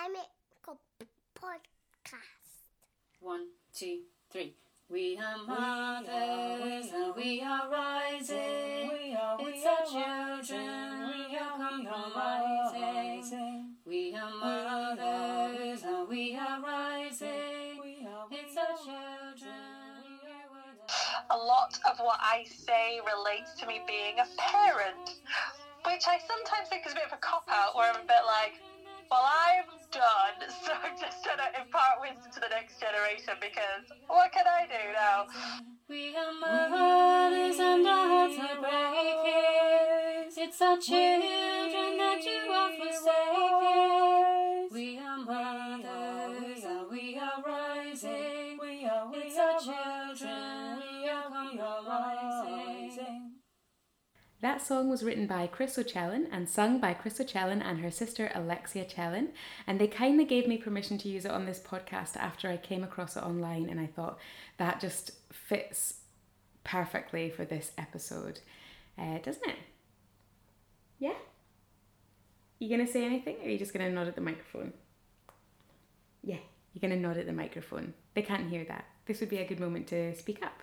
Climate Podcast. One, two, three. We are mothers and we are rising. We are, we it's are our children. We are compromising. We are mothers and we are rising. We are, It's our children. We are worth a lot of what I say relates to me being a parent, which I sometimes think is a bit of a cop out, where I'm a bit like, well, I'm done, so I'm just to impart wisdom to the next generation because what can I do now? We are mothers and our hearts are breaking. It's our children that you are forsaking. We are mothers That song was written by Chris O'Chellan and sung by Chris O'Chellan and her sister Alexia Chellan, and they kindly gave me permission to use it on this podcast after I came across it online, and I thought that just fits perfectly for this episode, uh, doesn't it? Yeah. You gonna say anything, or are you just gonna nod at the microphone? Yeah, you're gonna nod at the microphone. They can't hear that. This would be a good moment to speak up.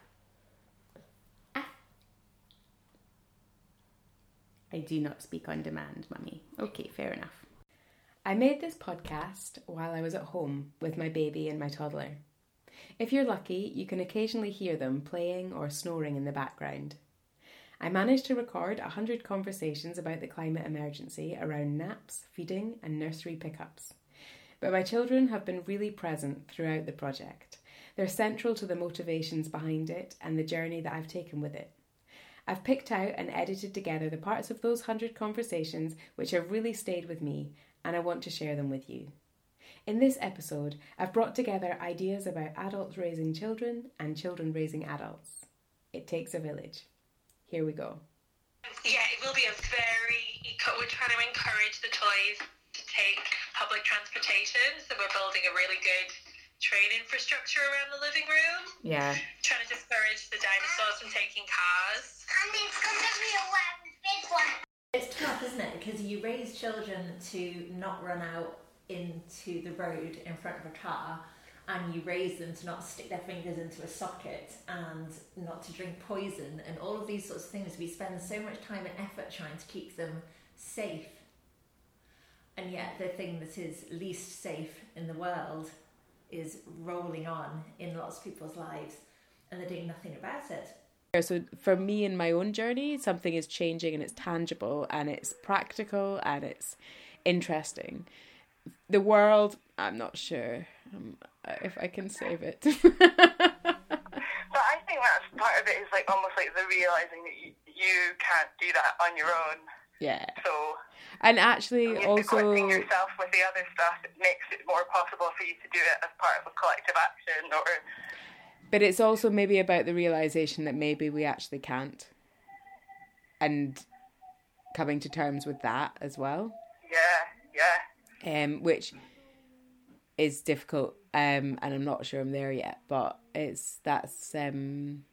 I do not speak on demand, mummy. Okay, fair enough. I made this podcast while I was at home with my baby and my toddler. If you're lucky, you can occasionally hear them playing or snoring in the background. I managed to record 100 conversations about the climate emergency around naps, feeding, and nursery pickups. But my children have been really present throughout the project. They're central to the motivations behind it and the journey that I've taken with it. I've picked out and edited together the parts of those 100 conversations which have really stayed with me, and I want to share them with you. In this episode, I've brought together ideas about adults raising children and children raising adults. It takes a village. Here we go. Yeah, it will be a very. We're trying to encourage the toys to take public transportation, so we're building a really good train infrastructure around the living room. Yeah. Trying to discourage the dinosaurs from taking cars. And it's going to be a one big one. It's tough, isn't it? Because you raise children to not run out into the road in front of a car, and you raise them to not stick their fingers into a socket and not to drink poison, and all of these sorts of things. We spend so much time and effort trying to keep them safe, and yet the thing that is least safe in the world is rolling on in lots of people's lives, and they're doing nothing about it. So for me in my own journey, something is changing and it's tangible and it's practical and it's interesting. The world, I'm not sure um, if I can save it. But I think that's part of it is like almost like the realizing that you, you can't do that on your own. Yeah. So And actually, also, yourself with the other stuff it makes it more possible for you to do it as part of a collective action or but it's also maybe about the realization that maybe we actually can't, and coming to terms with that as well. yeah, yeah. um, which is difficult, um, and I'm not sure I'm there yet. But it's that's um,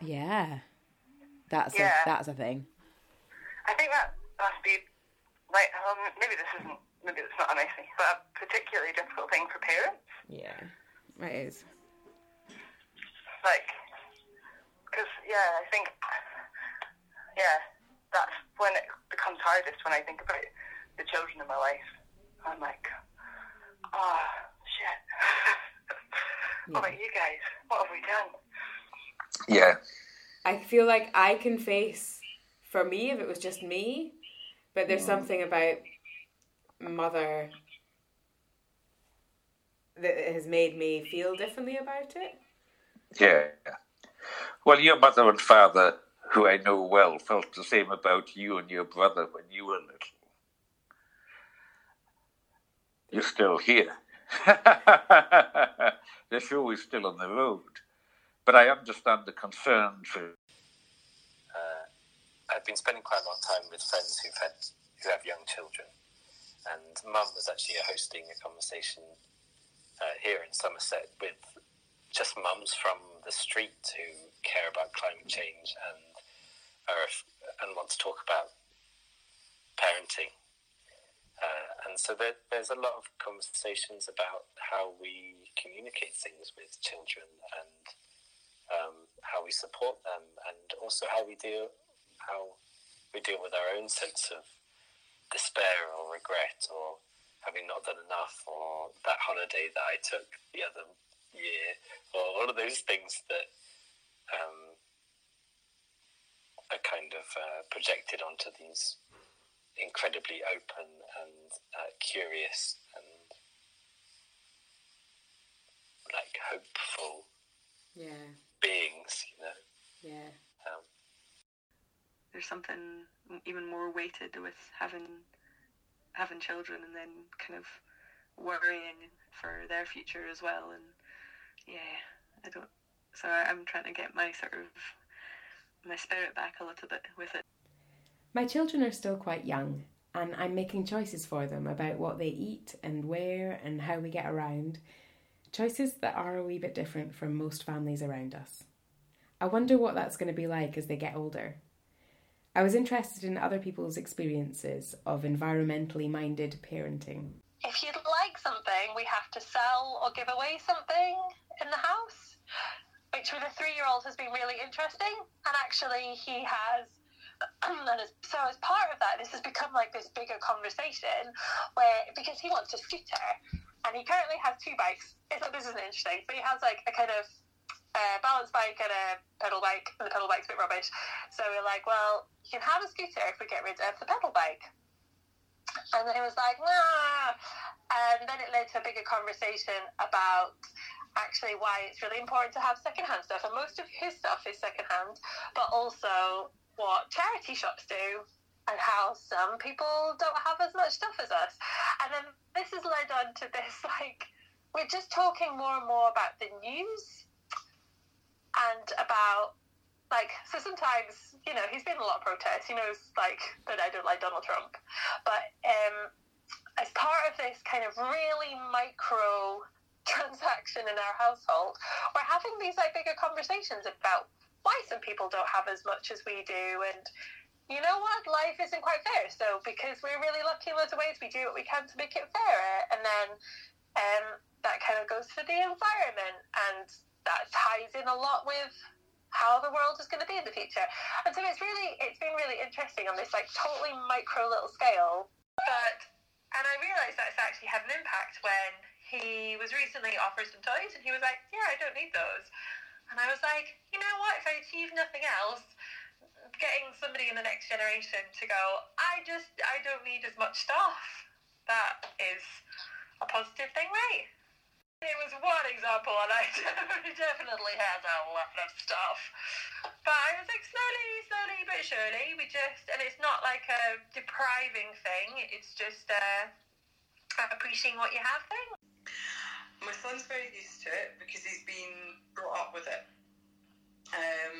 yeah, that's Yeah. a, that's a thing. I think that must be like um, maybe this isn't maybe it's not a nice thing, but a particularly difficult thing for parents. Yeah, it is. Like, because yeah, I think yeah, that's when it becomes hardest when I think about the children in my life. I'm like, oh shit. what about you guys? What have we done? Yeah, I feel like I can face for me if it was just me, but there's mm. something about mother that has made me feel differently about it. yeah. Well, your mother and father, who I know well, felt the same about you and your brother when you were little. You're still here. the show is still on the road. But I understand the concern for been spending quite a lot of time with friends who've had who have young children, and Mum was actually hosting a conversation uh, here in Somerset with just mums from the street who care about climate change and are and want to talk about parenting. Uh, and so there, there's a lot of conversations about how we communicate things with children and um, how we support them, and also how we deal how we deal with our own sense of despair or regret or having not done enough or that holiday that I took the other year or all of those things that um, are kind of uh, projected onto these incredibly open and uh, curious and like hopeful Yeah, beings, you know. yeah. Um, There's something even more weighted with having having children and then kind of worrying for their future as well. And yeah, I don't. So I'm trying to get my sort of my spirit back a little bit with it. My children are still quite young, and I'm making choices for them about what they eat and where and how we get around. Choices that are a wee bit different from most families around us. I wonder what that's going to be like as they get older. I was interested in other people's experiences of environmentally minded parenting. if you'd like something, we have to sell or give away something in the house, which with a three year old has been really interesting. And actually, he has. And so, as part of that, this has become like this bigger conversation where, because he wants a scooter and he currently has two bikes. Like, this isn't interesting, but he has like a kind of uh, balance bike and a pedal bike, and the pedal bike's a bit rubbish. So, we're like, well, you can have a scooter if we get rid of the pedal bike. And then he was like, nah. And then it led to a bigger conversation about actually why it's really important to have secondhand stuff. And most of his stuff is secondhand, but also what charity shops do and how some people don't have as much stuff as us. And then this has led on to this like, we're just talking more and more about the news and about like so sometimes you know he's been in a lot of protests. He knows like that i don't like donald trump. But um as part of this kind of really micro transaction in our household we're having these like bigger conversations about why some people don't have as much as we do. And you know what? Life isn't quite fair. So because we're really lucky in loads of ways we do what we can to make it fairer. And then um that kind of goes for the environment. And that ties in a lot with how the world is going to be in the future. And so it's really, it's been really interesting on this like totally micro little scale. But, and I realised that's actually had an impact when he was recently offered some toys and he was like, yeah, I don't need those. And I was like, you know what, if I achieve nothing else, getting somebody in the next generation to go, I just, I don't need as much stuff. That is a positive thing, right? It was one example, and I definitely had a lot of stuff. But I was like, slowly, slowly but surely, we just, and it's not like a depriving thing, it's just uh, appreciating what you have thing. My son's very used to it because he's been brought up with it. Um,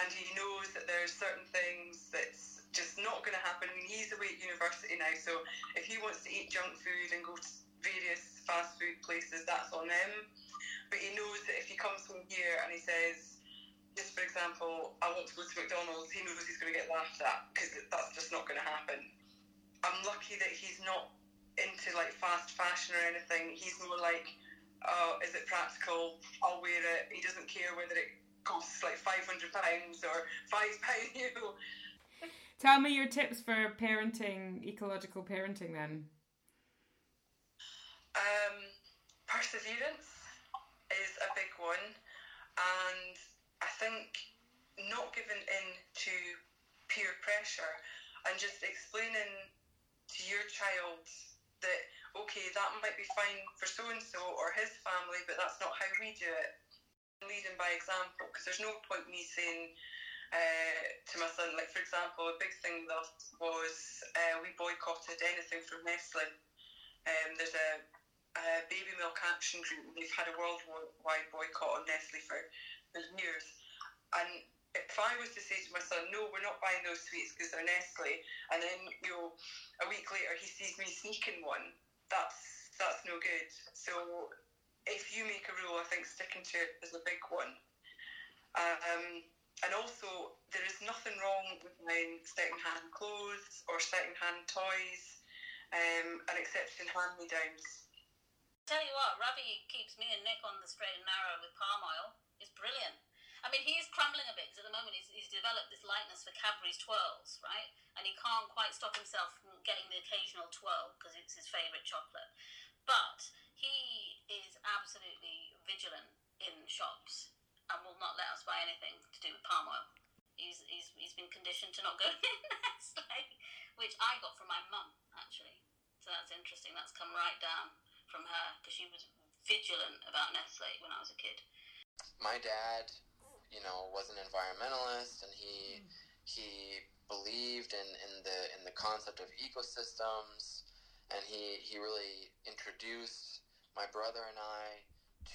and he knows that there's certain things that's just not going to happen. I mean, he's away at university now, so if he wants to eat junk food and go to various fast food places, that's on him. But he knows that if he comes home here and he says, just for example, I want to go to McDonald's, he knows he's going to get laughed at because that's just not going to happen. I'm lucky that he's not into like fast fashion or anything. He's more like, oh, is it practical? I'll wear it. He doesn't care whether it costs like five hundred pounds or five pounds. You know. Tell me your tips for parenting, ecological parenting then. Um, perseverance is a big one, and I think not giving in to peer pressure and just explaining to your child that okay, that might be fine for so and so or his family, but that's not how we do it. Leading by example, because there's no point me saying uh, to my son, like for example, a big thing us was uh, we boycotted anything from Nestle. Um, there's a, a baby milk action group. and They've had a worldwide boycott on Nestle for, for years, and if I was to say to my son, no, we're not buying those sweets because they're Nestle, and then you know, a week later he sees me sneaking one, that's that's no good. So if you make a rule, I think sticking to it is a big one. Um, and also, there is nothing wrong with buying second-hand clothes or second-hand toys. um, and accepting hand-me-downs. Tell you what, Ravi keeps me and Nick on the straight and narrow with palm oil. It's brilliant. I mean, he is crumbling a bit because at the moment he's, he's developed this likeness for Cadbury's twirls, right? And he can't quite stop himself from getting the occasional twirl because it's his favourite chocolate. But he is absolutely vigilant in shops and will not let us buy anything to do with palm oil. He's, he's, he's been conditioned to not go in Nestle, which I got from my mum, actually. So that's interesting. That's come right down from her because she was vigilant about Nestle when I was a kid. My dad, you know, was an environmentalist, and he hmm. he believed in, in the in the concept of ecosystems, and he he really introduced my brother and I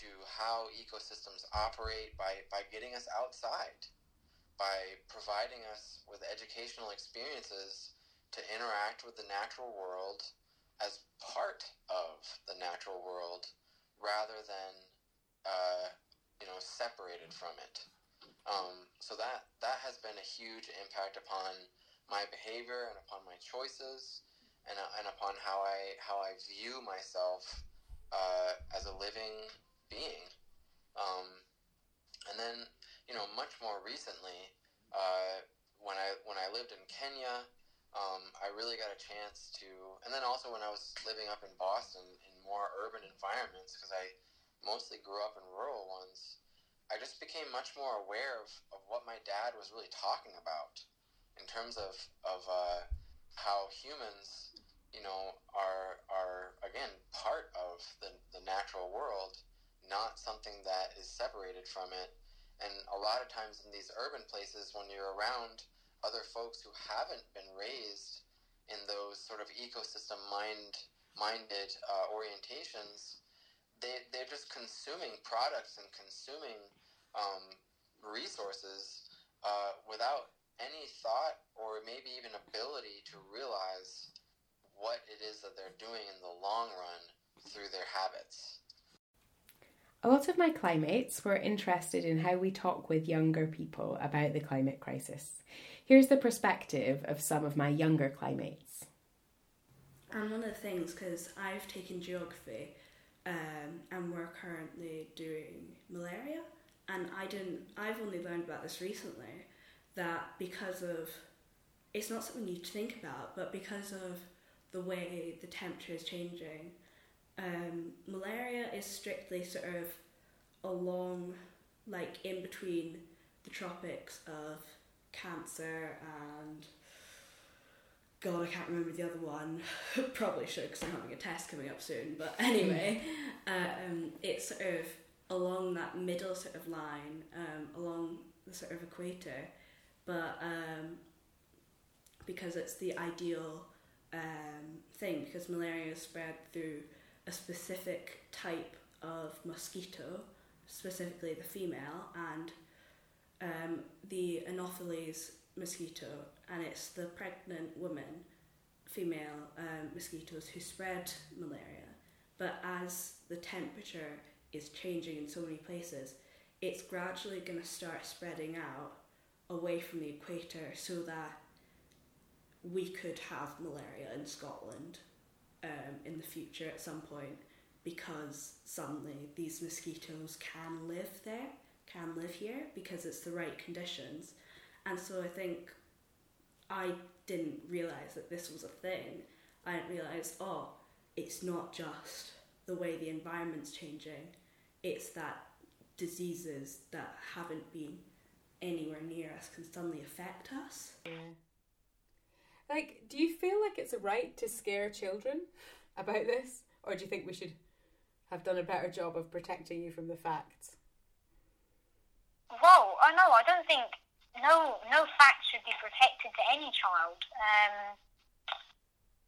to how ecosystems operate by by getting us outside, by providing us with educational experiences to interact with the natural world as part of the natural world rather than uh, you know separated from it. Um, so that that has been a huge impact upon my behavior and upon my choices and, uh, and upon how I how I view myself uh, as a living being. Um, and then you know much more recently uh, when I when I lived in Kenya. Um, I really got a chance to, and then also when I was living up in Boston in more urban environments, because I mostly grew up in rural ones, I just became much more aware of, of what my dad was really talking about in terms of, of uh, how humans, you know, are, are again, part of the, the natural world, not something that is separated from it. And a lot of times in these urban places, when you're around other folks who haven't been raised in those sort of ecosystem mind minded uh, orientations, they, they're just consuming products and consuming um, resources uh, without any thought or maybe even ability to realize what it is that they're doing in the long run through their habits. A lot of my climates were interested in how we talk with younger people about the climate crisis. Here's the perspective of some of my younger climates. And one of the things, because I've taken geography um, and we're currently doing malaria, and I didn't, I've only learned about this recently that because of, it's not something you think about, but because of the way the temperature is changing, um, malaria is strictly sort of along, like in between the tropics of Cancer and God, I can't remember the other one. Probably should because I'm having a test coming up soon. But anyway, um, it's sort of along that middle sort of line, um, along the sort of equator, but um, because it's the ideal um, thing, because malaria is spread through a specific type of mosquito, specifically the female, and um, the Anopheles mosquito, and it's the pregnant woman, female um, mosquitoes who spread malaria. But as the temperature is changing in so many places, it's gradually going to start spreading out away from the equator so that we could have malaria in Scotland um, in the future at some point because suddenly these mosquitoes can live there, can live here because it's the right conditions. And so I think I didn't realize that this was a thing. I didn't realize, oh, it's not just the way the environment's changing, it's that diseases that haven't been anywhere near us can suddenly affect us. Yeah. Like, do you feel like it's a right to scare children about this? Or do you think we should have done a better job of protecting you from the facts? Whoa, oh no, I don't think no no facts should be protected to any child. Um,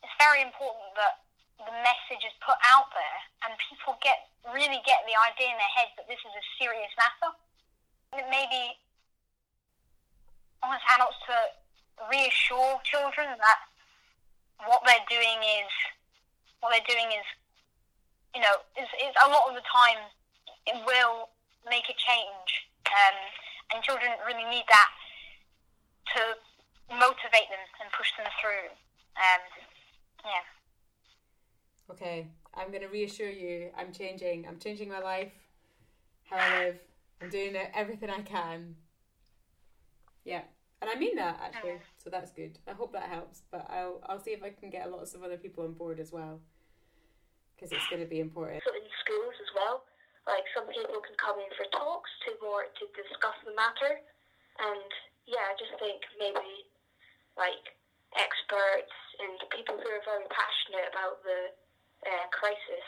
it's very important that the message is put out there and people get really get the idea in their heads that this is a serious matter. Maybe almost adults to reassure children that what they're doing is what they're doing is you know is, is a lot of the time it will make a change um, and children really need that to motivate them and push them through um, yeah Okay, I'm going to reassure you. I'm changing. I'm changing my life, how I live. I'm doing it, everything I can. Yeah, and I mean that actually. So that's good. I hope that helps. But I'll I'll see if I can get lots of other people on board as well, because it's going to be important. So in schools as well, like some people can come in for talks to more to discuss the matter, and yeah, I just think maybe like experts and people who are very passionate about the uh, crisis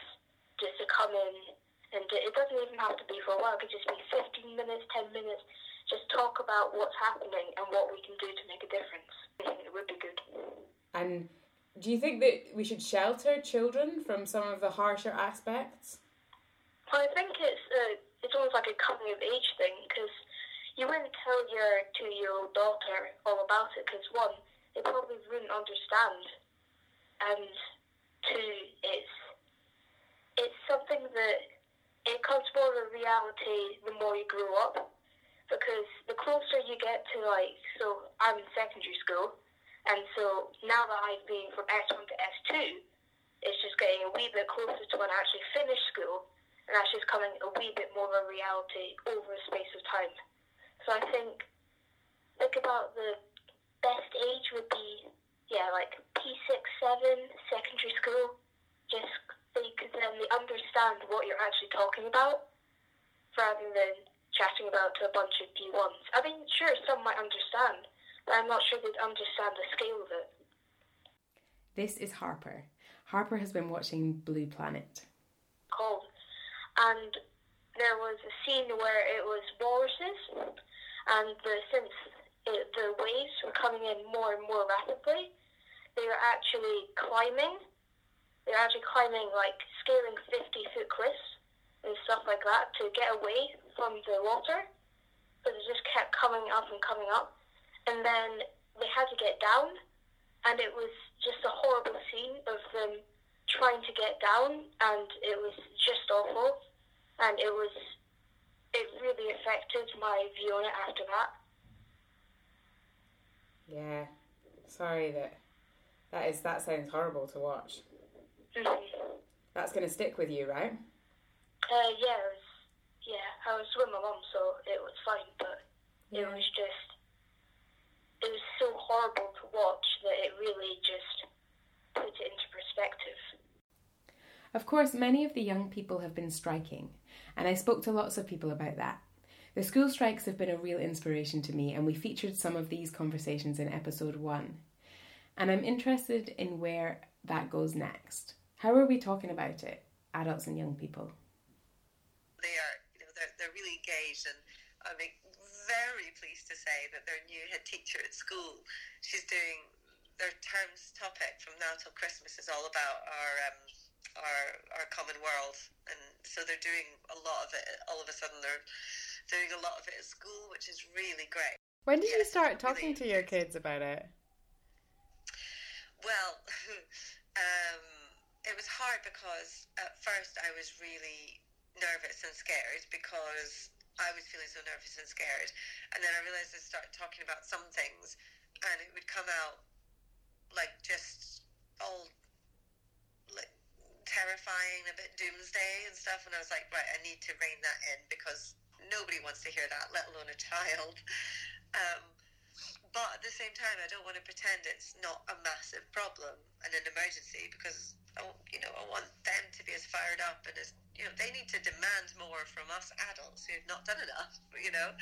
just to come in and it doesn't even have to be for a while. It could just be 15 minutes, 10 minutes. Just talk about what's happening and what we can do to make a difference. I think it would be good. And do you think that we should shelter children from some of the harsher aspects? I think it's uh, it's almost like a coming of age thing because you wouldn't tell your two year old daughter all about it because one, they probably wouldn't understand, and two, it's it's something that it comes more of a reality the more you grow up because the closer you get to like so I'm in secondary school and so now that I've been from S1 to S2 it's just getting a wee bit closer to when I actually finish school and that's just coming a wee bit more of a reality over a space of time. So I think think about the best age would be yeah like P6 7 secondary school just because then they understand what you're actually talking about rather than chatting about to a bunch of P1s. I mean, sure, some might understand, but I'm not sure they'd understand the scale of it. This is Harper. Harper has been watching Blue Planet. Cold. And there was a scene where it was walruses, and the, since it, the waves were coming in more and more rapidly, they were actually climbing They were actually climbing like scaling 50 foot cliffs and stuff like that to get away from the water. But it just kept coming up and coming up. And then they had to get down, and it was just a horrible scene of them trying to get down, and it was just awful. And it was, it really affected my view on it after that. Yeah, sorry that that is that sounds horrible to watch. Mm-hmm. That's going to stick with you, right? Uh, yeah, it was, yeah, I was with my mum, so it was fine, but it was just, it was so horrible to watch that it really just put it into perspective. Of course, many of the young people have been striking, and I spoke to lots of people about that. The school strikes have been a real inspiration to me, and we featured some of these conversations in episode one. And I'm interested in where that goes next. How are we talking about it, adults and young people? They are, you know, they're, they're really engaged, and I'm very pleased to say that their new head teacher at school, she's doing their term's topic from now till Christmas is all about our um, our our common world, and so they're doing a lot of it. All of a sudden, they're doing a lot of it at school, which is really great. When did you start talking to your kids about it? Well, um, it was hard because at first I was really nervous and scared because I was feeling so nervous and scared. And then I realized I started talking about some things and it would come out like just all terrifying, a bit doomsday and stuff. And I was like, right, I need to rein that in because nobody wants to hear that, let alone a child. Um, but at the same time, I don't want to pretend it's not a massive problem and an emergency because I, you know, I want them to be as fired up and as you know, they need to demand more from us adults who've not done enough. You know,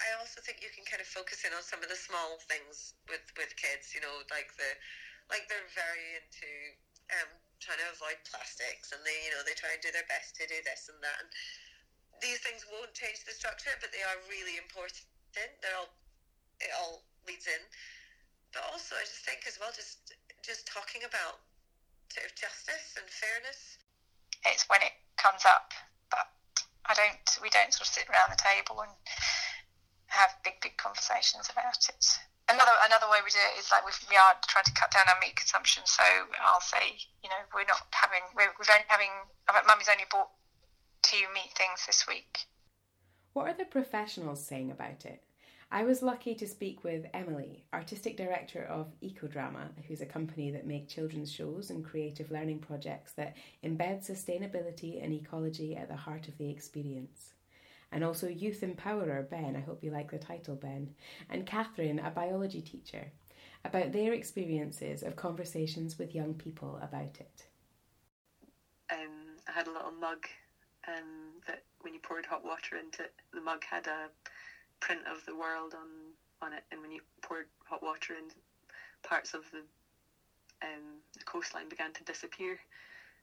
I also think you can kind of focus in on some of the small things with with kids. You know, like the like they're very into um, trying to avoid plastics, and they you know they try and do their best to do this and that. And these things won't change the structure, but they are really important. They're all it all leads in. But also, I just think as well, just just talking about sort of justice and fairness. It's when it comes up, but I don't. We don't sort of sit around the table and have big, big conversations about it. Another another way we do it is like we are trying to cut down our meat consumption. So I'll say, you know, we're not having. We're, we've only having. Mummy's only bought two meat things this week. What are the professionals saying about it? I was lucky to speak with Emily, artistic director of Ecodrama, who's a company that make children's shows and creative learning projects that embed sustainability and ecology at the heart of the experience. And also youth empowerer Ben, I hope you like the title Ben, and Catherine, a biology teacher, about their experiences of conversations with young people about it. Um, I had a little mug um, that when you poured hot water into it, the mug had a print of the world on on it, and when you poured hot water in, parts of the um, the coastline began to disappear,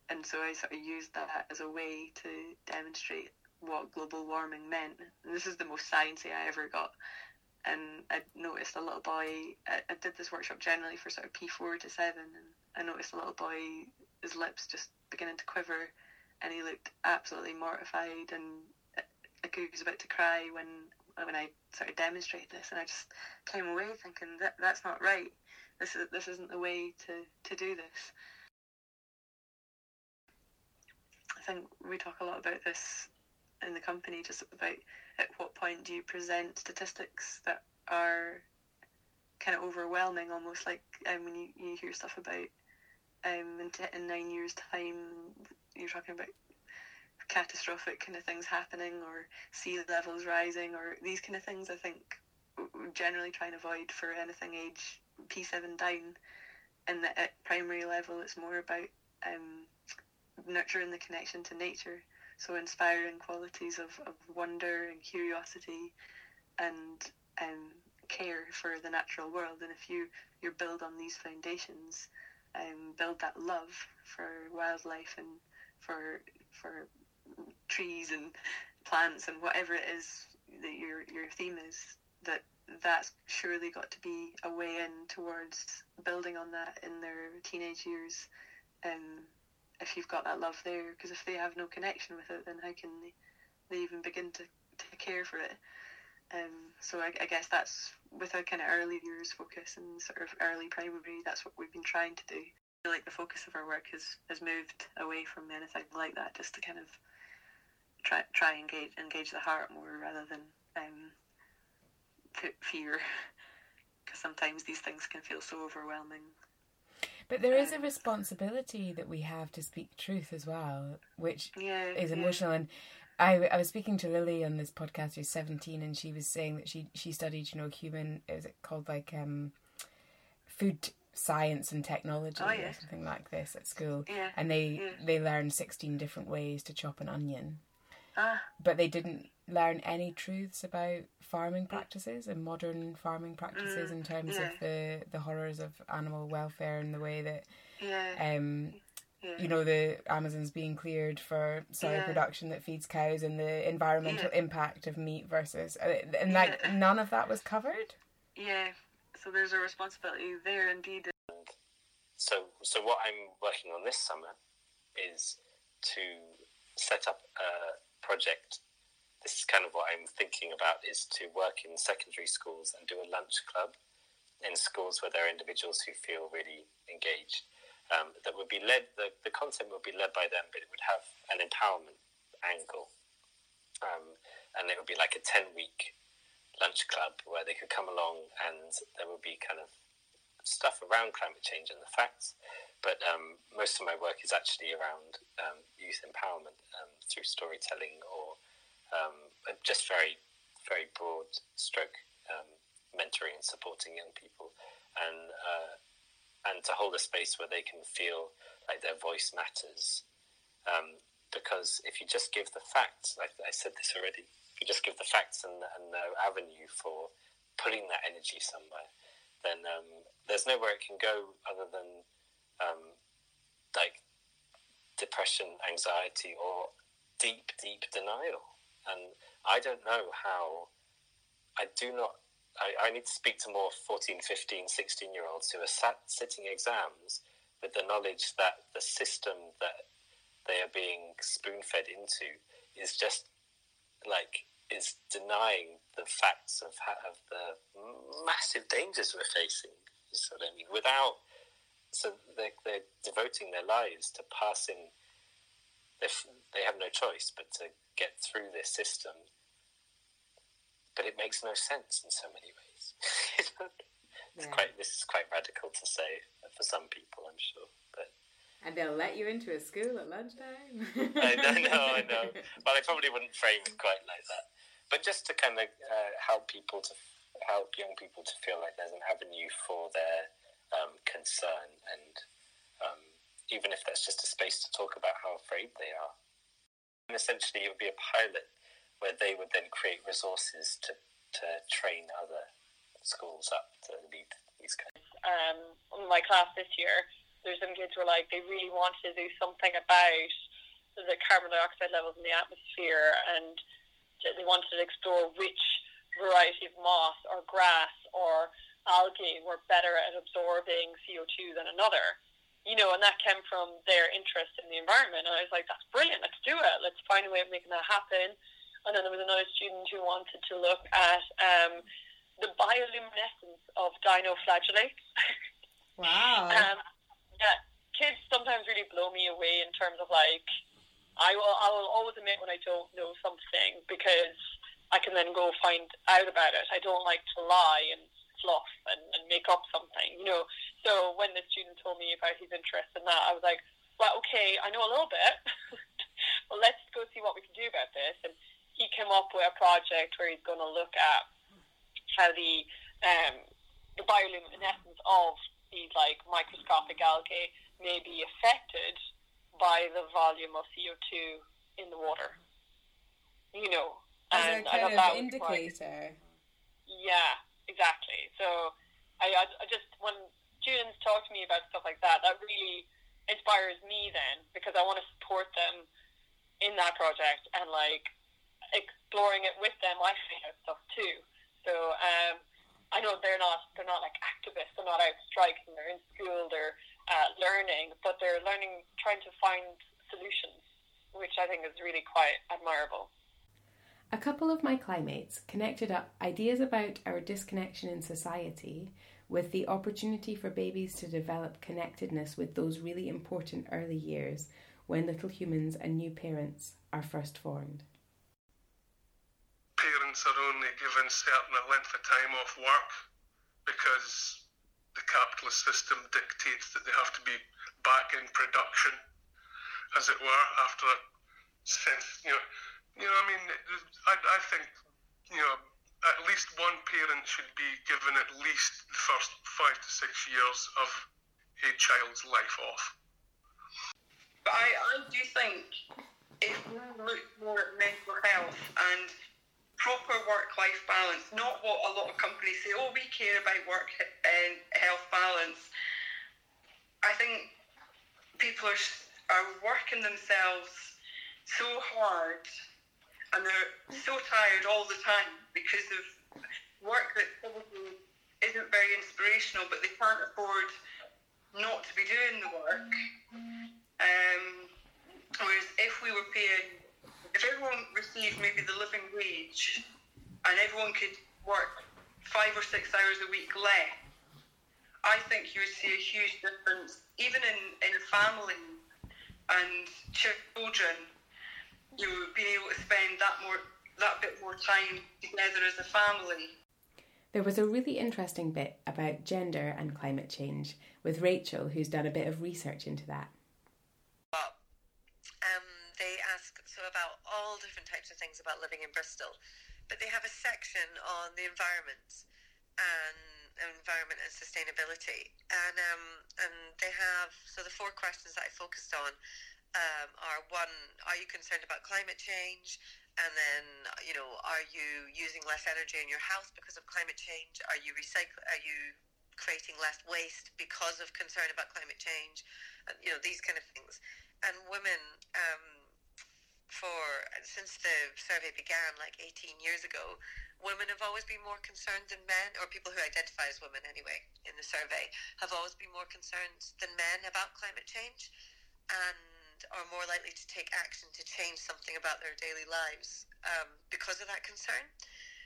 and so I sort of used that as a way to demonstrate what global warming meant. And this is the most sciencey I ever got. And I noticed a little boy. I, I did this workshop generally for sort of P four to seven, and I noticed a little boy, his lips just beginning to quiver, and he looked absolutely mortified and like he was about to cry when when I sort of demonstrated this, and I just came away thinking that that's not right. This is this isn't the way to to do this. I think we talk a lot about this in the company, just about at what point do you present statistics that are kind of overwhelming, almost like um, when you, you hear stuff about um, in, t- in nine years' time, you're talking about catastrophic kind of things happening or sea levels rising or these kind of things I think generally try and avoid for anything age P7 down. And that at primary level it's more about um, nurturing the connection to nature so inspiring qualities of, of wonder and curiosity and um, care for the natural world. And if you you build on these foundations um, build that love for wildlife and for for trees and plants and whatever it is that your your theme is that that's surely got to be a way in towards building on that in their teenage years. Um, if you've got that love there because if they have no connection with it then how can they, they even begin to, to care for it? Um, so I, I guess that's with a kind of early years focus and sort of early primary that's what we've been trying to do. I feel like the focus of our work has, has moved away from anything like that just to kind of try try engage engage the heart more rather than um, fear. Because sometimes these things can feel so overwhelming. But there is a responsibility that we have to speak truth as well, which yeah, is yeah. emotional. And I, I was speaking to Lily on this podcast who's 17 and she was saying that she, she studied, you know, human, is it called like um, food science and technology Oh, or something like this at school. Yeah, And they, yeah. they learned 16 different ways to chop an onion. Ah, But they didn't learn any truths about farming practices and modern farming practices Mm, in terms yeah. of the, the horrors of animal welfare and the way that yeah, um, yeah. you know the Amazon's being cleared for soy Yeah. production that feeds cows and the environmental Yeah. impact of meat versus uh, and like Yeah. none of that was covered. yeah. So there's a responsibility there indeed. So, so what I'm working on this summer is to set up a project. This is kind of what I'm thinking about: is to work in secondary schools and do a lunch club in schools where there are individuals who feel really engaged. Um, that would be led. The, the content would be led by them, but it would have an empowerment angle, um, and it would be like a ten week lunch club where they could come along and there would be kind of stuff around climate change and the facts, but um, most of my work is actually around um, youth empowerment um, through storytelling or um, just very, very broad stroke um, mentoring and supporting young people, and uh, and to hold a space where they can feel like their voice matters. Um, because if you just give the facts, like I said this already, if you just give the facts and, and no avenue for putting that energy somewhere, then um, there's nowhere it can go other than um, like depression, anxiety, or deep, deep denial. And I don't know how. I do not. I, I need to speak to more 14, 15, 16 year olds who are sat sitting exams with the knowledge that the system that they are being spoon fed into is just like is denying the facts of of the massive dangers we're facing. Is what I mean. Without so they they're devoting their lives to passing. They have no choice but to get through this system. but it makes no sense in so many ways. it's Yeah. quite this is quite radical to say for some people, I'm sure, but. And they'll let you into a school at lunchtime. I know, I know, I know. Well, I probably wouldn't frame it quite like that. But just to kind of uh, help people to help young people to feel like there's an avenue for their um, concern, and um, even if that's just a space to talk about how afraid they are. Essentially, it would be a pilot where they would then create resources to, to train other schools up to lead these kind of. um, in my class this year, there's some kids who were like, they really wanted to do something about the carbon dioxide levels in the atmosphere and they wanted to explore which variety of moss or grass or algae were better at absorbing CO2 than another. You know, and that came from their interest in the environment. And I was like, that's brilliant, let's do it. Let's find a way of making that happen. And then there was another student who wanted to look at um, the bioluminescence of dinoflagellates. Wow. Um, yeah, kids sometimes really blow me away in terms of like, I will, I will always admit when I don't know something because I can then go find out about it. I don't like to lie and fluff and, and make up something, you know. So when the student told me about his interest in that, I was like, well, okay, I know a little bit. well, let's go see what we can do about this. And he came up with a project where he's going to look at how the um, the bioluminescence of these like microscopic algae may be affected by the volume of CO2 in the water. You know, As a and I kind of that was quite- indicator. yeah, exactly. So I, I, just when students talk to me about stuff like that, that really inspires me then because I want to support them in that project and like exploring it with them. I find out stuff too. So um, I know they're not they're not like activists. They're not out striking. They're in school. They're uh, learning, but they're learning trying to find solutions, which I think is really quite admirable. A couple of my climates connected up ideas about our disconnection in society with the opportunity for babies to develop connectedness with those really important early years when little humans and new parents are first formed. parents are only given certain length of time off work because the capitalist system dictates that they have to be back in production, as it were, after a sense, you know, you know, I mean, I, I think, you know, at least one parent should be given at least the first five to six years of a child's life off. But I, I do think if we look more at mental health and proper work-life balance, not what a lot of companies say, oh, we care about work and health balance. I think people are, are working themselves so hard and they're so tired all the time because of work that probably isn't very inspirational, but they can't afford not to be doing the work. Um, whereas if we were paying, if everyone received maybe the living wage and everyone could work five or six hours a week less, I think you would see a huge difference, even in, in family and children. You would be able to spend that more, that bit more time together as a family. There was a really interesting bit about gender and climate change with Rachel, who's done a bit of research into that. Um, they ask so about all different types of things about living in Bristol, but they have a section on the environment and environment and sustainability, and um, and they have so the four questions that I focused on um, are one: Are you concerned about climate change? And then, you know, are you using less energy in your house because of climate change? Are you recycling? Are you creating less waste because of concern about climate change? And, you know, these kind of things. And women, um, for since the survey began, like 18 years ago, women have always been more concerned than men, or people who identify as women anyway in the survey, have always been more concerned than men about climate change. And are more likely to take action to change something about their daily lives um, because of that concern.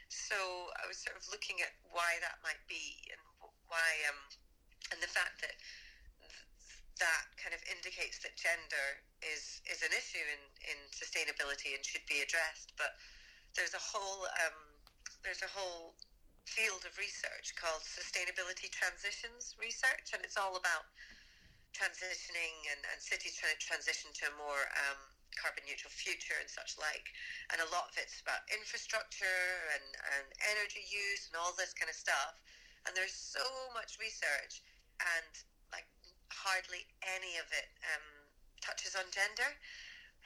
So I was sort of looking at why that might be and why, um, and the fact that that kind of indicates that gender is is an issue in, in sustainability and should be addressed. But there's a whole um, there's a whole field of research called sustainability transitions research, and it's all about transitioning and, and cities trying to transition to a more um, carbon neutral future and such like. And a lot of it's about infrastructure and, and energy use and all this kind of stuff. And there's so much research, and like hardly any of it um, touches on gender,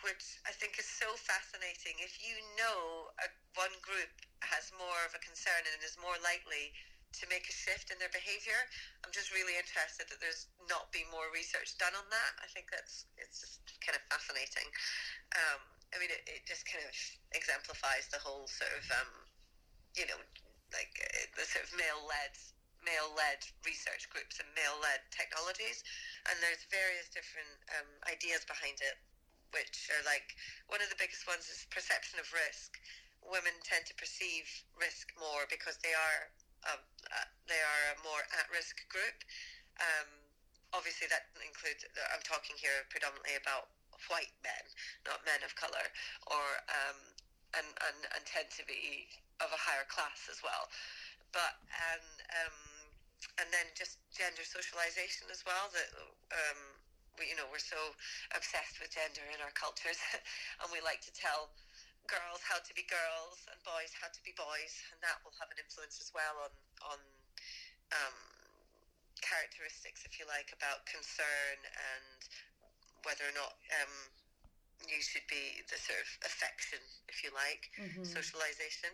which I think is so fascinating. If you know a, one group has more of a concern and is more likely to make a shift in their behaviour. I'm just really interested that there's not been more research done on that. I think that's it's just kind of fascinating. Um, I mean, it, it just kind of exemplifies the whole sort of um, you know like uh, the sort of male-led male-led research groups and male-led technologies, and there's various different um, ideas behind it, which are like one of the biggest ones is perception of risk. Women tend to perceive risk more because they are um, uh, they are a more at-risk group. Um, obviously, that includes. I'm talking here predominantly about white men, not men of color, or um, and, and and tend to be of a higher class as well. But and um, and then just gender socialization as well. That um, we, you know we're so obsessed with gender in our cultures, and we like to tell girls how to be girls and boys how to be boys, and that will have an influence as well on on um, characteristics, if you like, about concern and whether or not um, you should be the sort of affection, if you like, Mhm. socialization.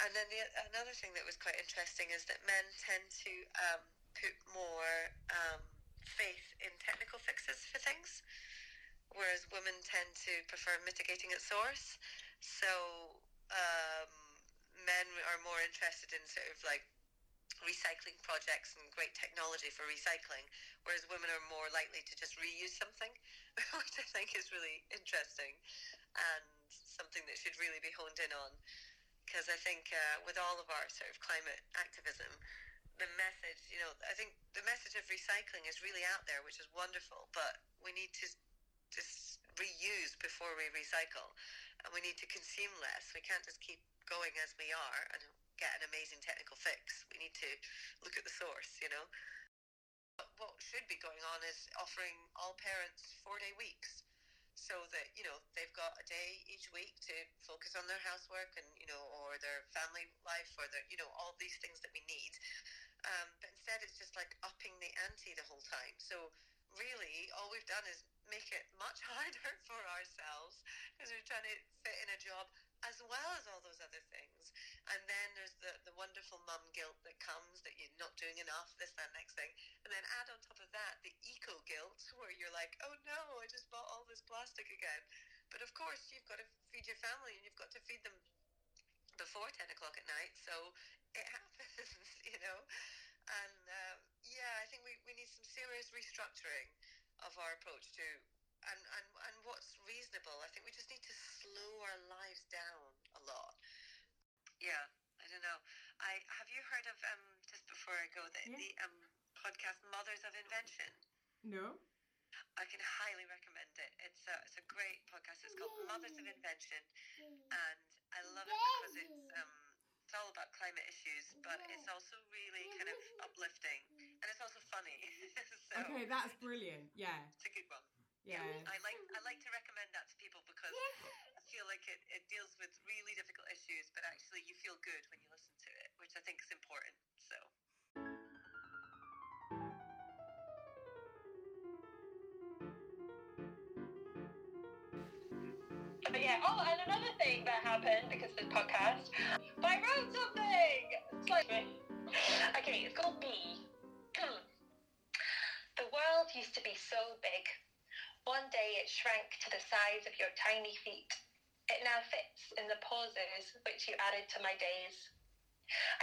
And then the, another thing that was quite interesting is that men tend to um, put more um, faith in technical fixes for things whereas women tend to prefer mitigating at source. So um, men are more interested in sort of like recycling projects and great technology for recycling, whereas women are more likely to just reuse something, which I think is really interesting and something that should really be honed in on. Because I think uh, with all of our sort of climate activism, the message, you know, I think the message of recycling is really out there, which is wonderful, but we need to just reuse before we recycle. And we need to consume less. We can't just keep going as we are and get an amazing technical fix. We need to look at the source, you know. What should be going on is offering all parents four day weeks so that, you know, they've got a day each week to focus on their housework and, you know, or their family life or their, you know, all these things that we need. Um, but instead it's just like upping the ante the whole time. So really all we've done is make it much harder for ourselves because we're trying to fit in a job as well as all those other things. And then there's the, the wonderful mum guilt that comes that you're not doing enough, this, that, next thing. And then add on top of that the eco guilt where you're like, oh no, I just bought all this plastic again. But of course, you've got to feed your family and you've got to feed them before 10 o'clock at night. So it happens, you know. And um, yeah, I think we, we need some serious restructuring of our approach to and, and and what's reasonable. I think we just need to slow our lives down a lot. Yeah, I don't know. I have you heard of um just before I go the, the um podcast Mothers of Invention. No. I can highly recommend it. It's a it's a great podcast. It's called Mothers of Invention, and I love it because it's um it's all about climate issues, but it's also really kind of uplifting, and it's also funny. so Okay, that's brilliant. Yeah. it's a good one. Yeah. I like I like to recommend that to people because I feel like it, it deals with really difficult issues, but actually you feel good when you listen to it, which I think is important. So But yeah, oh, and another thing that happened because of this podcast, I wrote something! It's like. Okay, it's called B. Hmm. the world used to be so big. One day it shrank to the size of your tiny feet. It now fits in the pauses which you added to my days.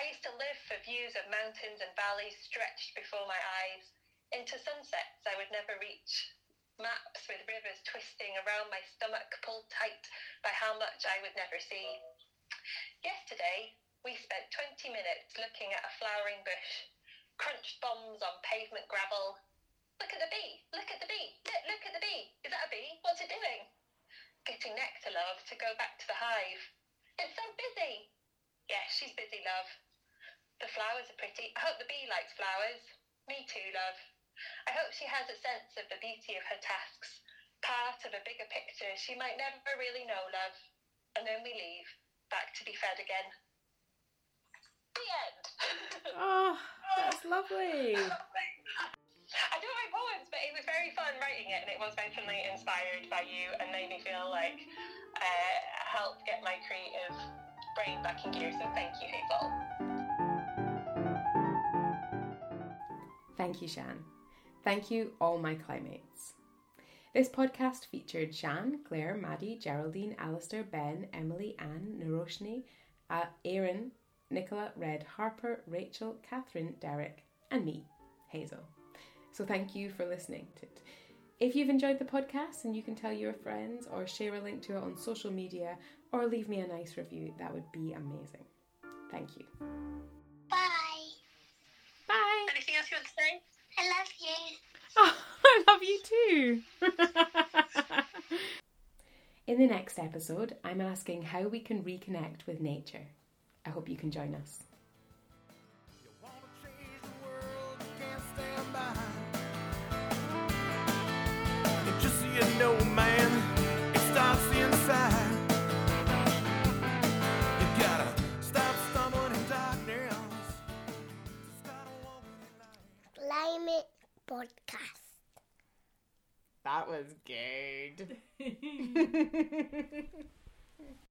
I used to live for views of mountains and valleys stretched before my eyes, into sunsets I would never reach, maps with rivers twisting around my stomach pulled tight by how much I would never see. Yesterday, we spent 20 minutes looking at a flowering bush, crunched bombs on pavement gravel. Look at the bee, look at the bee, look, look at the bee. Is that a bee? What's it doing? Getting nectar, love, to go back to the hive. It's so busy. Yeah, she's busy, love. The flowers are pretty. I hope the bee likes flowers. Me too, love. I hope she has a sense of the beauty of her tasks, part of a bigger picture she might never really know, love. And then we leave, back to be fed again. The end. Oh, that's lovely. I don't write poems, but it was very fun writing it, and it was definitely inspired by you and made me feel like uh, helped get my creative brain back in gear. So thank you, Hazel. Thank you, Shan. Thank you, all my climates. This podcast featured Shan, Claire, Maddie, Geraldine, Alistair, Ben, Emily, Anne, Naroshni, uh, Aaron, Nicola, Red, Harper, Rachel, Catherine, Derek, and me, Hazel. So thank you for listening to it. If you've enjoyed the podcast and you can tell your friends or share a link to it on social media or leave me a nice review, that would be amazing. Thank you. Bye. Bye. Anything else you want to say? I love you. Oh, I love you too. In the next episode, I'm asking how we can reconnect with nature. I hope you can join us. And just so you know, man, it starts inside. You gotta stop stumbling in darkness. Climate podcast. That was good.